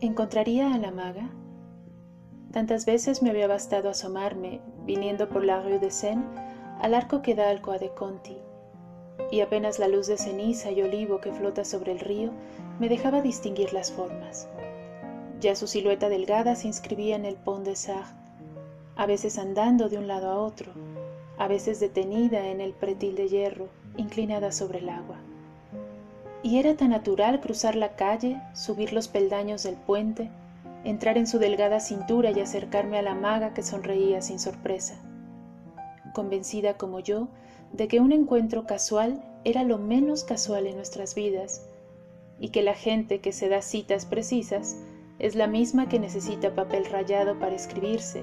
¿Encontraría a la maga? Tantas veces me había bastado asomarme, viniendo por la rue de Seine, al arco que da al Coa de Conti, y apenas la luz de ceniza y olivo que flota sobre el río me dejaba distinguir las formas. Ya su silueta delgada se inscribía en el Pont de Sarthe, a veces andando de un lado a otro, a veces detenida en el pretil de hierro, inclinada sobre el agua. Y era tan natural cruzar la calle, subir los peldaños del puente, entrar en su delgada cintura y acercarme a la maga que sonreía sin sorpresa, convencida como yo de que un encuentro casual era lo menos casual en nuestras vidas y que la gente que se da citas precisas es la misma que necesita papel rayado para escribirse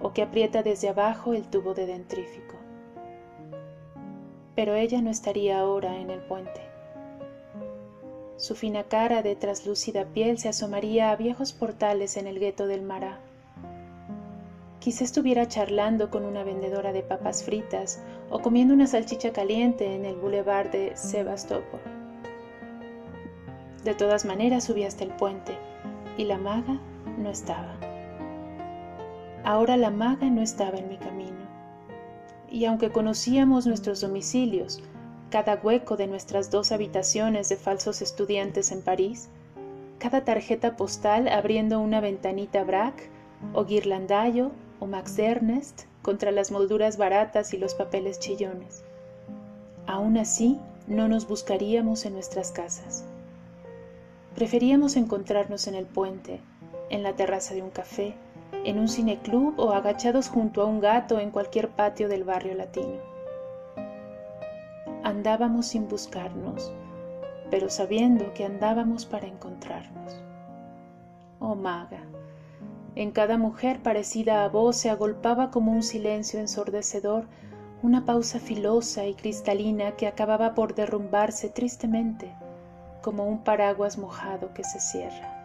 o que aprieta desde abajo el tubo de dentrífico. Pero ella no estaría ahora en el puente. Su fina cara de traslúcida piel se asomaría a viejos portales en el gueto del Mará. Quizá estuviera charlando con una vendedora de papas fritas o comiendo una salchicha caliente en el boulevard de Sebastopol. De todas maneras subí hasta el puente y la maga no estaba. Ahora la maga no estaba en mi camino. Y aunque conocíamos nuestros domicilios, cada hueco de nuestras dos habitaciones de falsos estudiantes en París, cada tarjeta postal abriendo una ventanita Braque o Guirlandayo o Max Ernest contra las molduras baratas y los papeles chillones. Aún así, no nos buscaríamos en nuestras casas. Preferíamos encontrarnos en el puente, en la terraza de un café, en un cineclub o agachados junto a un gato en cualquier patio del barrio latino. Andábamos sin buscarnos, pero sabiendo que andábamos para encontrarnos. Oh maga, en cada mujer parecida a vos se agolpaba como un silencio ensordecedor una pausa filosa y cristalina que acababa por derrumbarse tristemente como un paraguas mojado que se cierra.